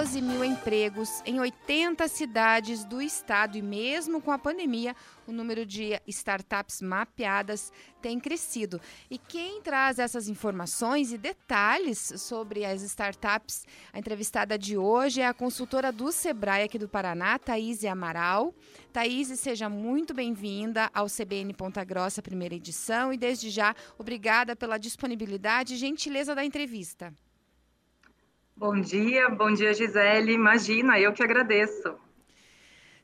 12 mil empregos em 80 cidades do estado e mesmo com a pandemia, o número de startups mapeadas tem crescido. E quem traz essas informações e detalhes sobre as startups, a entrevistada de hoje é a consultora do Sebrae aqui do Paraná, Thaís Amaral. Thaís, seja muito bem-vinda ao CBN Ponta Grossa, primeira edição, e desde já, obrigada pela disponibilidade e gentileza da entrevista. Bom dia, bom dia, Gisele. Imagina, eu que agradeço.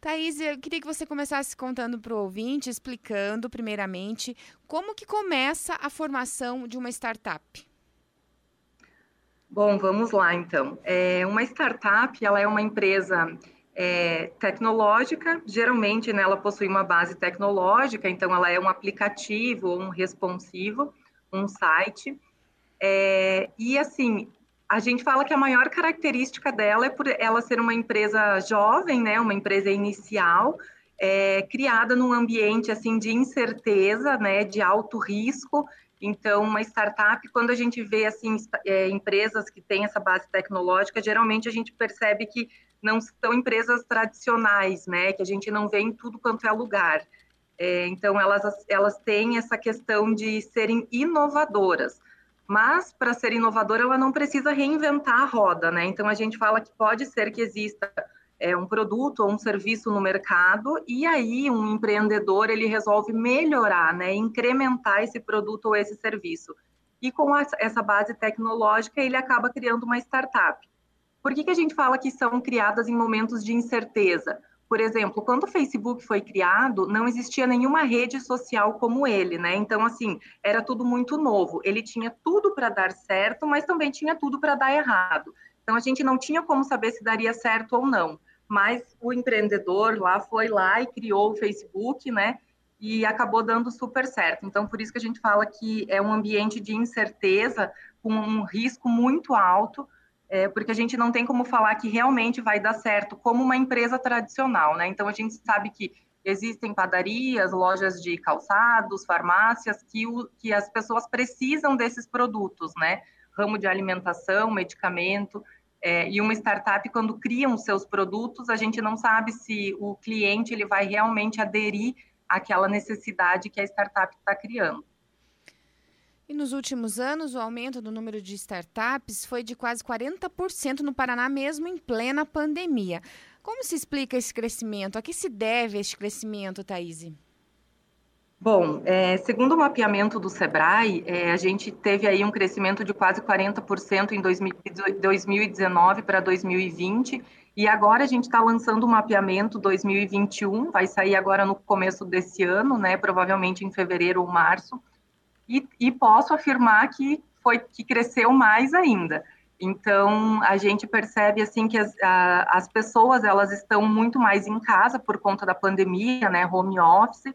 Thaís, eu queria que você começasse contando para o ouvinte, explicando, primeiramente, como que começa a formação de uma startup. Bom, vamos lá, então. É, uma startup, ela é uma empresa é, tecnológica, geralmente né, ela possui uma base tecnológica, então ela é um aplicativo, um responsivo, um site, é, e assim, a gente fala que a maior característica dela é por ela ser uma empresa jovem, né, uma empresa inicial, é, criada num ambiente assim de incerteza, né, de alto risco. Então, uma startup, quando a gente vê assim é, empresas que têm essa base tecnológica, geralmente a gente percebe que não são empresas tradicionais, né, que a gente não vê em tudo quanto é lugar. É, então, elas, elas têm essa questão de serem inovadoras. Mas, para ser inovadora, ela não precisa reinventar a roda, né? Então, a gente fala que pode ser que exista é, um produto ou um serviço no mercado e aí um empreendedor, ele resolve melhorar, né? Incrementar esse produto ou esse serviço. E com essa base tecnológica, ele acaba criando uma startup. Por que, que a gente fala que são criadas em momentos de incerteza? Por exemplo, quando o Facebook foi criado, não existia nenhuma rede social como ele, né? Então, assim, era tudo muito novo. Ele tinha tudo para dar certo, mas também tinha tudo para dar errado. Então, a gente não tinha como saber se daria certo ou não. Mas o empreendedor lá foi lá e criou o Facebook, né? E acabou dando super certo. Então, por isso que a gente fala que é um ambiente de incerteza, com um risco muito alto, é, porque a gente não tem como falar que realmente vai dar certo como uma empresa tradicional, né? Então a gente sabe que existem padarias, lojas de calçados, farmácias que, o, que as pessoas precisam desses produtos, né? Ramo de alimentação, medicamento. É, e uma startup, quando criam seus produtos, a gente não sabe se o cliente ele vai realmente aderir àquela necessidade que a startup está criando. E nos últimos anos, o aumento do número de startups foi de quase 40% no Paraná, mesmo em plena pandemia. Como se explica esse crescimento? A que se deve este crescimento, Thaís? Bom, é, segundo o mapeamento do Sebrae, é, a gente teve aí um crescimento de quase 40% em 2019 para 2020, e agora a gente está lançando o mapeamento 2021, vai sair agora no começo desse ano, né, provavelmente em fevereiro ou março, e, e posso afirmar que foi que cresceu mais ainda. Então, a gente percebe assim que as, a, as pessoas elas estão muito mais em casa por conta da pandemia, né, home office,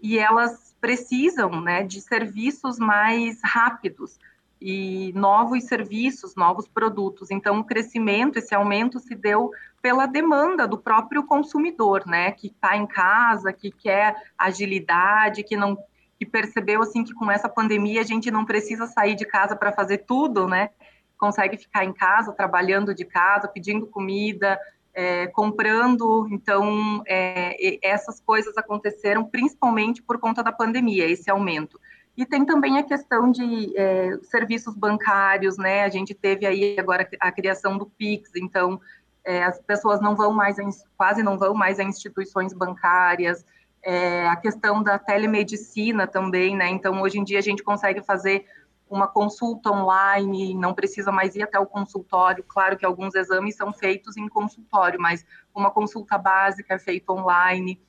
e elas precisam, né, de serviços mais rápidos e novos serviços, novos produtos. Então, o crescimento, esse aumento se deu pela demanda do próprio consumidor, né, que está em casa, que quer agilidade, que não que percebeu assim que com essa pandemia a gente não precisa sair de casa para fazer tudo, né? Consegue ficar em casa, trabalhando de casa, pedindo comida, é, comprando. Então, é, essas coisas aconteceram principalmente por conta da pandemia, esse aumento. E tem também a questão de é, serviços bancários, né? A gente teve aí agora a criação do Pix, então é, as pessoas não vão mais, quase não vão mais a instituições bancárias é, a questão da telemedicina também, né? Então, hoje em dia, a gente consegue fazer uma consulta online, não precisa mais ir até o consultório. Claro que alguns exames são feitos em consultório, mas uma consulta básica é feita online.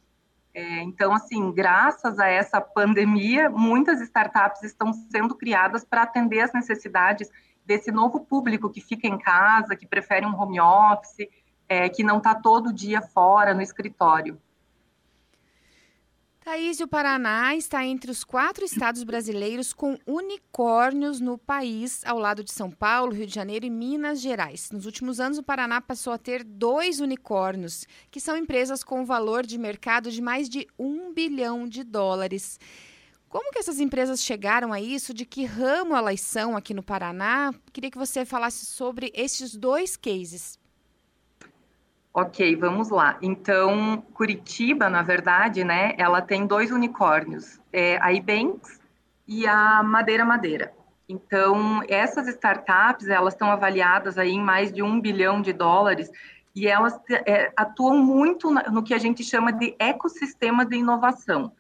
É, então, assim, graças a essa pandemia, muitas startups estão sendo criadas para atender as necessidades desse novo público que fica em casa, que prefere um home office, é, que não está todo dia fora no escritório. Thaís, o Paraná está entre os quatro estados brasileiros com unicórnios no país, ao lado de São Paulo, Rio de Janeiro e Minas Gerais. Nos últimos anos, o Paraná passou a ter dois unicórnios, que são empresas com valor de mercado de mais de um bilhão de dólares. Como que essas empresas chegaram a isso? De que ramo elas são aqui no Paraná? Queria que você falasse sobre esses dois cases. Ok, vamos lá. Então, Curitiba, na verdade, né, ela tem dois unicórnios, é a Ibanks e a Madeira Madeira. Então, essas startups, elas estão avaliadas aí em mais de um bilhão de dólares e elas é, atuam muito no que a gente chama de ecossistema de inovação.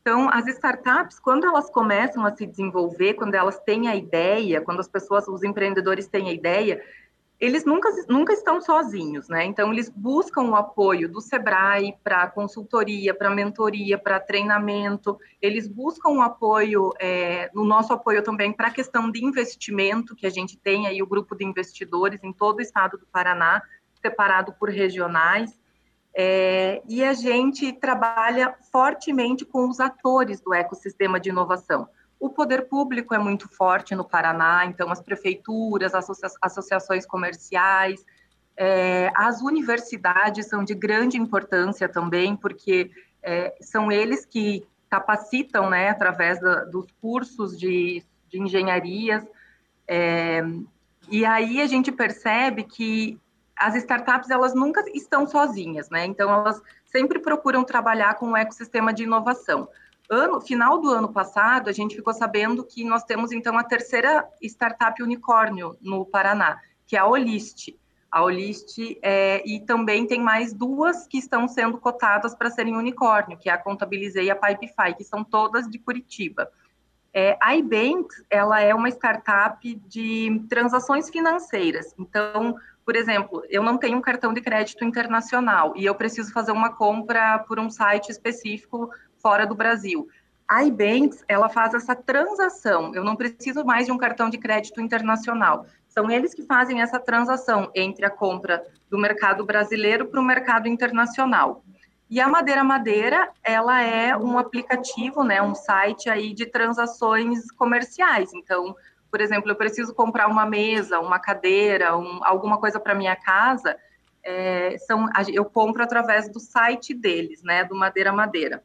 Então, as startups, quando elas começam a se desenvolver, quando elas têm a ideia, quando as pessoas, os empreendedores têm a ideia, eles nunca, nunca estão sozinhos, né? Então, eles buscam o apoio do Sebrae para consultoria, para mentoria, para treinamento, eles buscam o apoio, é, no nosso apoio também para a questão de investimento, que a gente tem aí o grupo de investidores em todo o estado do Paraná, separado por regionais, é, e a gente trabalha fortemente com os atores do ecossistema de inovação. O poder público é muito forte no Paraná, então as prefeituras, associa associações comerciais, é, as universidades são de grande importância também, porque é, são eles que capacitam, né, através da, dos cursos de, de engenharias, é, e aí a gente percebe que as startups elas nunca estão sozinhas, né? Então elas sempre procuram trabalhar com um ecossistema de inovação. Ano, final do ano passado, a gente ficou sabendo que nós temos então a terceira startup unicórnio no Paraná, que é a Olist. A Olist é, e também tem mais duas que estão sendo cotadas para serem unicórnio, que é a Contabilizei e a Pipefy, que são todas de Curitiba. É, a iBanks, ela é uma startup de transações financeiras. Então, por exemplo, eu não tenho um cartão de crédito internacional e eu preciso fazer uma compra por um site específico fora do Brasil. A iBanks, ela faz essa transação. Eu não preciso mais de um cartão de crédito internacional. São eles que fazem essa transação entre a compra do mercado brasileiro para o mercado internacional. E a Madeira Madeira, ela é um aplicativo, né, um site aí de transações comerciais. Então, por exemplo, eu preciso comprar uma mesa, uma cadeira, um, alguma coisa para minha casa, é, são, eu compro através do site deles, né, do Madeira Madeira.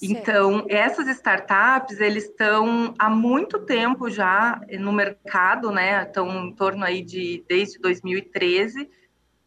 Então, essas startups, eles estão há muito tempo já no mercado, né? Estão em torno aí de desde 2013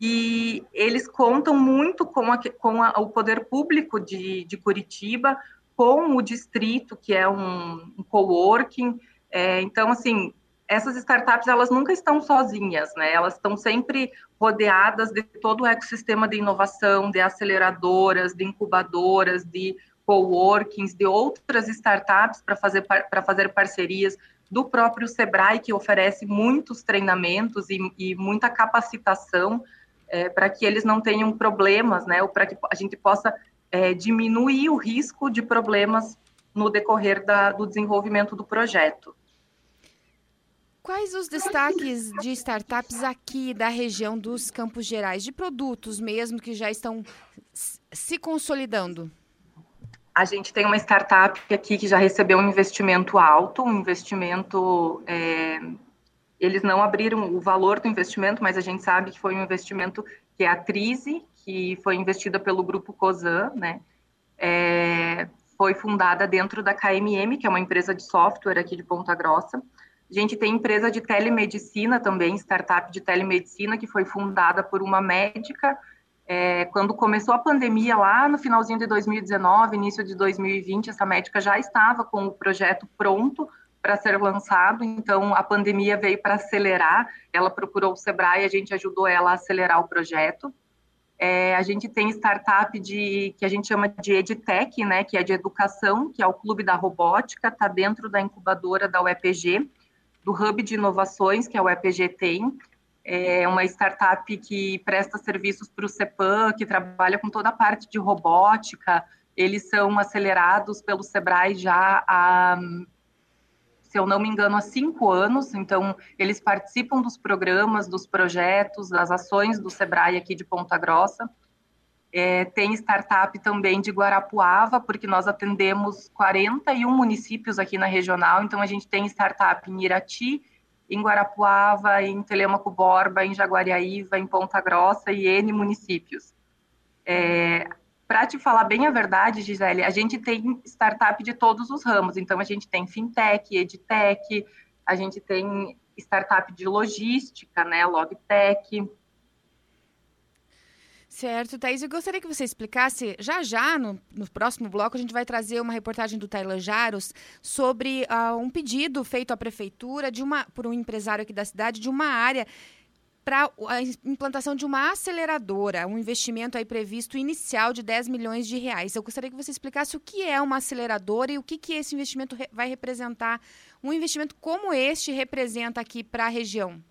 e eles contam muito com, a, com a, o poder público de, de, Curitiba, com o distrito, que é um, um coworking. É, então, assim, essas startups, elas nunca estão sozinhas, né? Elas estão sempre rodeadas de todo o ecossistema de inovação, de aceleradoras, de incubadoras, de coworkings, de outras startups para fazer, para fazer parcerias, do próprio Sebrae, que oferece muitos treinamentos e, e muita capacitação é, para que eles não tenham problemas, né, ou para que a gente possa é, diminuir o risco de problemas no decorrer da, do desenvolvimento do projeto. Quais os destaques de startups aqui da região dos Campos Gerais, de produtos mesmo que já estão se consolidando? A gente tem uma startup aqui que já recebeu um investimento alto, um investimento. É, eles não abriram o valor do investimento, mas a gente sabe que foi um investimento que é a Trise, que foi investida pelo grupo Cosan, né? É, foi fundada dentro da KMM, que é uma empresa de software aqui de Ponta Grossa. A gente tem empresa de telemedicina também, startup de telemedicina, que foi fundada por uma médica é, quando começou a pandemia lá no finalzinho de 2019, início de 2020, essa médica já estava com o projeto pronto para ser lançado, então a pandemia veio para acelerar, ela procurou o Sebrae, a gente ajudou ela a acelerar o projeto. É, a gente tem startup de que a gente chama de EdTech, né, que é de educação, que é o Clube da Robótica, está dentro da incubadora da UEPG, do Hub de Inovações, que a UEPG tem é uma startup que presta serviços para o CEPAM, que trabalha com toda a parte de robótica. Eles são acelerados pelo Sebrae já há, se eu não me engano, há cinco anos. Então, eles participam dos programas, dos projetos, das ações do Sebrae aqui de Ponta Grossa. É, tem startup também de Guarapuava, porque nós atendemos 41 municípios aqui na regional. Então, a gente tem startup em Irati, em Guarapuava, em Telemaco Borba, em Jaguariaíva, em Ponta Grossa e N municípios. É, Para te falar bem a verdade, Gisele, a gente tem startup de todos os ramos. Então, a gente tem fintech, edtech, a gente tem startup de logística, né, logtech. Certo, Thaís. Eu gostaria que você explicasse, já já, no, no próximo bloco, a gente vai trazer uma reportagem do Tailan Jaros sobre uh, um pedido feito à prefeitura de uma, por um empresário aqui da cidade de uma área para a implantação de uma aceleradora, um investimento aí previsto inicial de 10 milhões de reais. Eu gostaria que você explicasse o que é uma aceleradora e o que, que esse investimento vai representar, um investimento como este representa aqui para a região.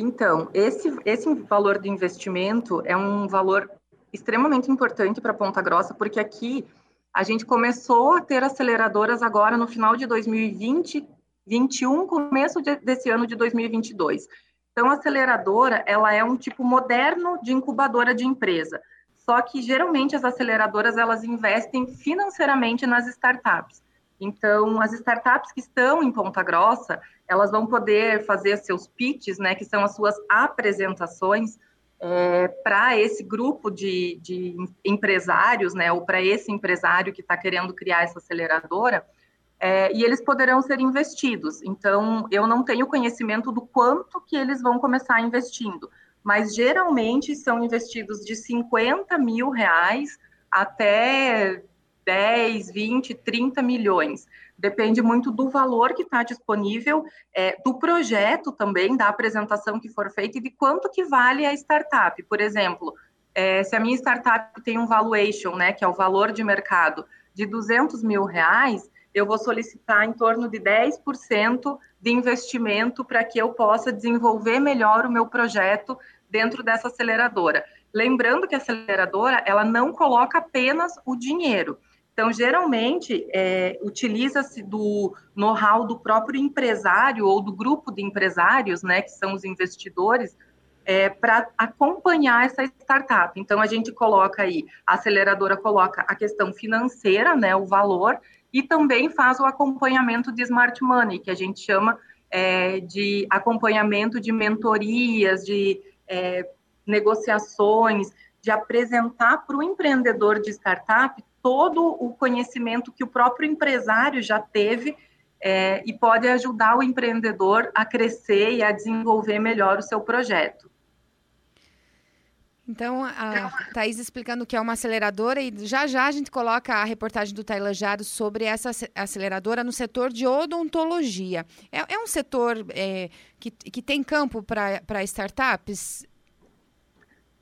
Então, esse, esse valor de investimento é um valor extremamente importante para Ponta Grossa, porque aqui a gente começou a ter aceleradoras agora no final de 2020, 21, começo de, desse ano de 2022. Então, a aceleradora, ela é um tipo moderno de incubadora de empresa. Só que geralmente as aceleradoras elas investem financeiramente nas startups. Então, as startups que estão em Ponta Grossa, elas vão poder fazer seus pitches, né, que são as suas apresentações é, para esse grupo de, de empresários, né, ou para esse empresário que está querendo criar essa aceleradora, é, e eles poderão ser investidos. Então, eu não tenho conhecimento do quanto que eles vão começar investindo, mas geralmente são investidos de 50 mil reais até 10, 20, 30 milhões. Depende muito do valor que está disponível, é, do projeto também, da apresentação que for feita e de quanto que vale a startup. Por exemplo, é, se a minha startup tem um valuation, né, que é o valor de mercado, de 200 mil reais, eu vou solicitar em torno de 10% de investimento para que eu possa desenvolver melhor o meu projeto dentro dessa aceleradora. Lembrando que a aceleradora ela não coloca apenas o dinheiro. Então, geralmente, é, utiliza-se do know-how do próprio empresário ou do grupo de empresários, né, que são os investidores, é, para acompanhar essa startup. Então, a gente coloca aí, a aceleradora coloca a questão financeira, né, o valor, e também faz o acompanhamento de smart money, que a gente chama é, de acompanhamento de mentorias, de é, negociações, de apresentar para o empreendedor de startup todo o conhecimento que o próprio empresário já teve é, e pode ajudar o empreendedor a crescer e a desenvolver melhor o seu projeto. Então, a Thaís explicando que é uma aceleradora e já já a gente coloca a reportagem do Taila Jaro sobre essa aceleradora no setor de odontologia. É, é um setor é, que, que tem campo para startups?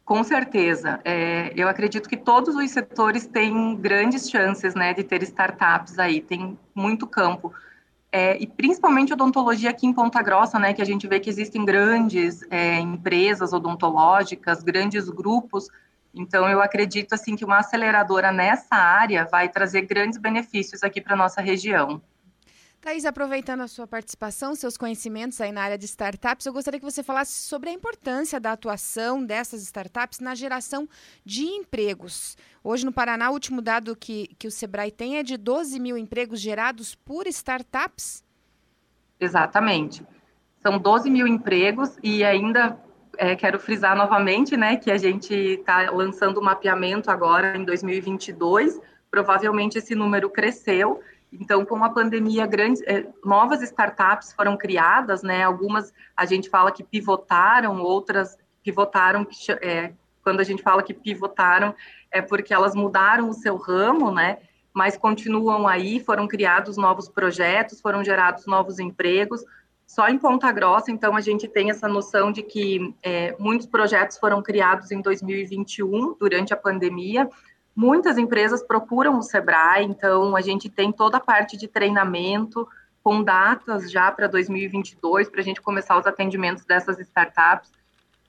Com certeza. É, eu acredito que todos os setores têm grandes chances né, de ter startups aí, tem muito campo. É, e principalmente odontologia aqui em Ponta Grossa, né, que a gente vê que existem grandes é, empresas odontológicas, grandes grupos. Então, eu acredito assim que uma aceleradora nessa área vai trazer grandes benefícios aqui para nossa região. Thaís, aproveitando a sua participação, seus conhecimentos aí na área de startups, eu gostaria que você falasse sobre a importância da atuação dessas startups na geração de empregos. Hoje no Paraná, o último dado que, que o Sebrae tem é de 12 mil empregos gerados por startups? Exatamente. São 12 mil empregos e ainda é, quero frisar novamente né, que a gente está lançando o mapeamento agora em 2022. Provavelmente esse número cresceu então, com a pandemia, grandes, é, novas startups foram criadas, né? Algumas a gente fala que pivotaram, outras pivotaram, é, quando a gente fala que pivotaram, é porque elas mudaram o seu ramo, né? Mas continuam aí, foram criados novos projetos, foram gerados novos empregos. Só em Ponta Grossa, então, a gente tem essa noção de que é, muitos projetos foram criados em 2021, durante a pandemia, Muitas empresas procuram o Sebrae, então a gente tem toda a parte de treinamento com datas já para 2022 para a gente começar os atendimentos dessas startups.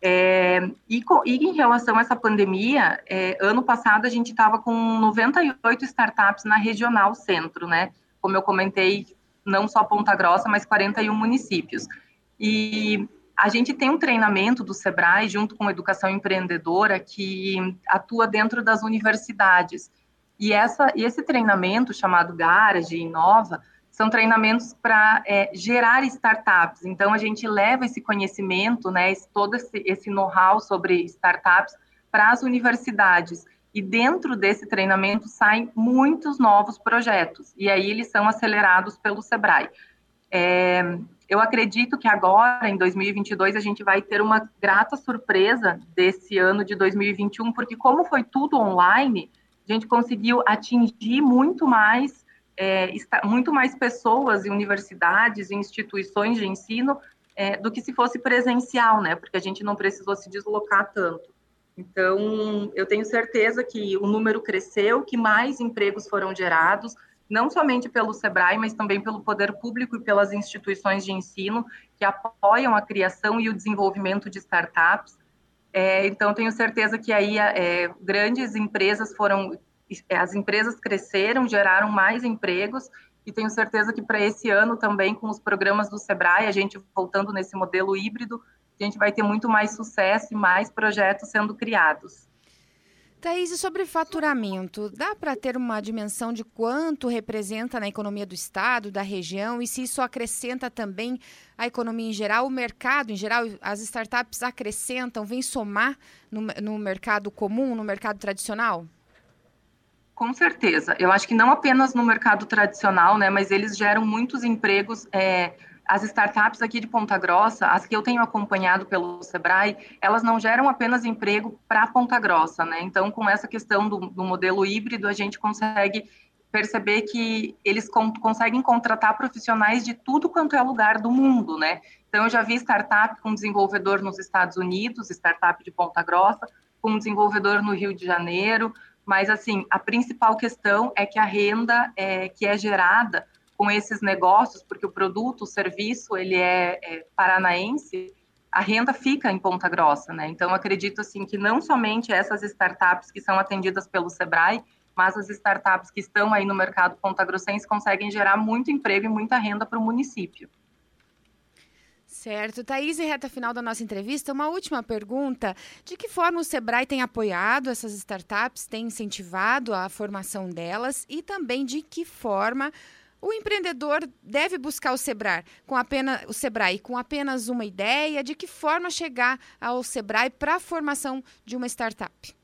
É, e, e, em relação a essa pandemia, é, ano passado a gente estava com 98 startups na regional centro, né? Como eu comentei, não só Ponta Grossa, mas 41 municípios. E a gente tem um treinamento do Sebrae, junto com a Educação Empreendedora, que atua dentro das universidades. E, essa, e esse treinamento, chamado Garage Inova, são treinamentos para é, gerar startups. Então, a gente leva esse conhecimento, né, esse, todo esse, esse know-how sobre startups para as universidades. E dentro desse treinamento saem muitos novos projetos. E aí eles são acelerados pelo Sebrae. É, eu acredito que agora, em 2022, a gente vai ter uma grata surpresa desse ano de 2021, porque como foi tudo online, a gente conseguiu atingir muito mais, é, muito mais pessoas e universidades e instituições de ensino é, do que se fosse presencial, né? Porque a gente não precisou se deslocar tanto. Então, eu tenho certeza que o número cresceu, que mais empregos foram gerados, não somente pelo SEBRAE, mas também pelo poder público e pelas instituições de ensino que apoiam a criação e o desenvolvimento de startups. É, então, tenho certeza que aí é, grandes empresas foram, as empresas cresceram, geraram mais empregos, e tenho certeza que para esse ano também, com os programas do SEBRAE, a gente voltando nesse modelo híbrido, a gente vai ter muito mais sucesso e mais projetos sendo criados. Thaís, e sobre faturamento, dá para ter uma dimensão de quanto representa na economia do Estado, da região, e se isso acrescenta também a economia em geral, o mercado em geral, as startups acrescentam, vêm somar no, no mercado comum, no mercado tradicional? Com certeza. Eu acho que não apenas no mercado tradicional, né, mas eles geram muitos empregos é, as startups aqui de Ponta Grossa, as que eu tenho acompanhado pelo Sebrae, elas não geram apenas emprego para Ponta Grossa, né? Então, com essa questão do, do, modelo híbrido, a gente consegue perceber que eles con conseguem contratar profissionais de tudo quanto é lugar do mundo, né? Então, eu já vi startup com desenvolvedor nos Estados Unidos, startup de Ponta Grossa, com desenvolvedor no Rio de Janeiro, mas, assim, a principal questão é que a renda é, que é gerada com esses negócios, porque o produto, o serviço, ele é, é paranaense, a renda fica em Ponta Grossa, né? Então, acredito, assim, que não somente essas startups que são atendidas pelo SEBRAE, mas as startups que estão aí no mercado ponta-grossense conseguem gerar muito emprego e muita renda para o município. Certo. Thaís, e reta final da nossa entrevista, uma última pergunta. De que forma o Sebrae tem apoiado essas startups, tem incentivado a formação delas e também de que forma o empreendedor deve buscar o Sebrae com apenas o Sebrae com apenas uma ideia de que forma chegar ao Sebrae para a formação de uma startup.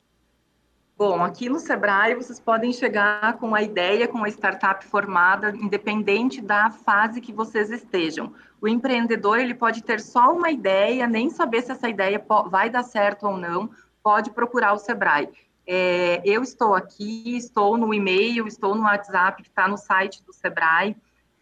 Bom, aqui no Sebrae vocês podem chegar com a ideia, com a startup formada, independente da fase que vocês estejam. O empreendedor ele pode ter só uma ideia, nem saber se essa ideia vai dar certo ou não, pode procurar o Sebrae. É, eu estou aqui, estou no e-mail, estou no WhatsApp que está no site do Sebrae.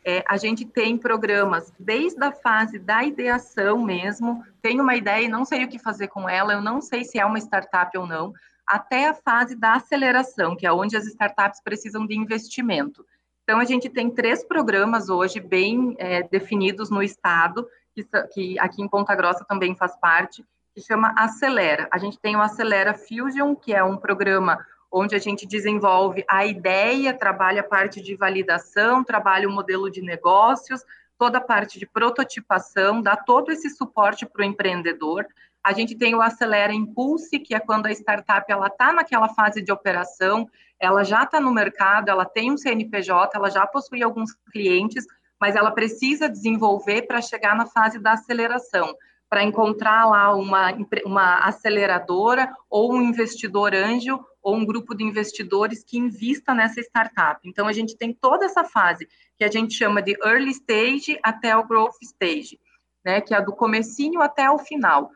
É, a gente tem programas desde a fase da ideação mesmo, tenho uma ideia e não sei o que fazer com ela, eu não sei se é uma startup ou não, até a fase da aceleração, que é onde as startups precisam de investimento. Então, a gente tem três programas hoje bem é, definidos no estado, que, que aqui em Ponta Grossa também faz parte, que chama Acelera. A gente tem o Acelera Fusion, que é um programa onde a gente desenvolve a ideia, trabalha a parte de validação, trabalha o modelo de negócios, toda a parte de prototipação, dá todo esse suporte para o empreendedor. A gente tem o Acelera Impulse, que é quando a startup ela está naquela fase de operação, ela já está no mercado, ela tem um CNPJ, ela já possui alguns clientes, mas ela precisa desenvolver para chegar na fase da aceleração para encontrar lá uma, uma aceleradora ou um investidor anjo ou um grupo de investidores que invista nessa startup. Então, a gente tem toda essa fase que a gente chama de early stage até o growth stage, né, que é do comecinho até o final.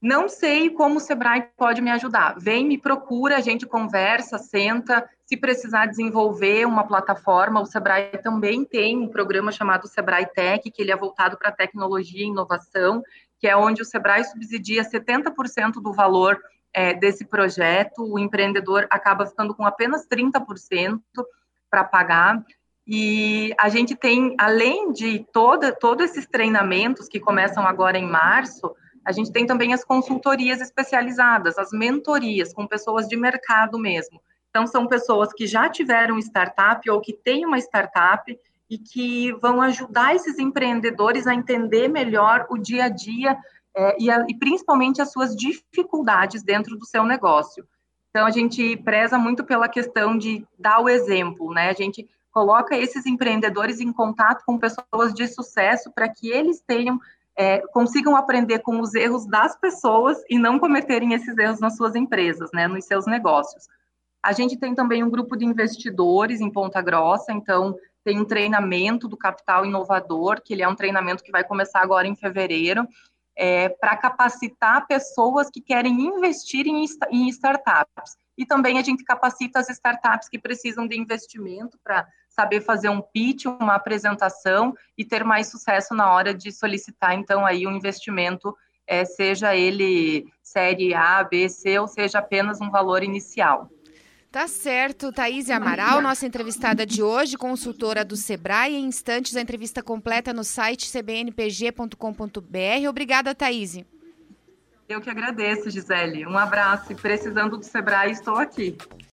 Não sei como o Sebrae pode me ajudar. Vem, me procura, a gente conversa, senta. Se precisar desenvolver uma plataforma, o Sebrae também tem um programa chamado Sebrae Tech, que ele é voltado para tecnologia e inovação que é onde o Sebrae subsidia 70% do valor é, desse projeto, o empreendedor acaba ficando com apenas 30% para pagar. E a gente tem, além de toda, todos esses treinamentos que começam agora em março, a gente tem também as consultorias especializadas, as mentorias com pessoas de mercado mesmo. Então, são pessoas que já tiveram startup ou que têm uma startup e que vão ajudar esses empreendedores a entender melhor o dia a dia é, e, a, e principalmente as suas dificuldades dentro do seu negócio. Então, a gente preza muito pela questão de dar o exemplo, né? A gente coloca esses empreendedores em contato com pessoas de sucesso para que eles tenham, é, consigam aprender com os erros das pessoas e não cometerem esses erros nas suas empresas, né? Nos seus negócios. A gente tem também um grupo de investidores em Ponta Grossa, então tem um treinamento do Capital Inovador, que ele é um treinamento que vai começar agora em fevereiro, é, para capacitar pessoas que querem investir em, em startups. E também a gente capacita as startups que precisam de investimento para saber fazer um pitch, uma apresentação e ter mais sucesso na hora de solicitar, então, aí um investimento, é, seja ele série A, B, C, ou seja apenas um valor inicial. Tá certo, Thaís Amaral, nossa entrevistada de hoje, consultora do Sebrae. Em instantes, a entrevista completa no site cbnpg.com.br. Obrigada, Thaís. Eu que agradeço, Gisele. Um abraço e precisando do Sebrae, estou aqui.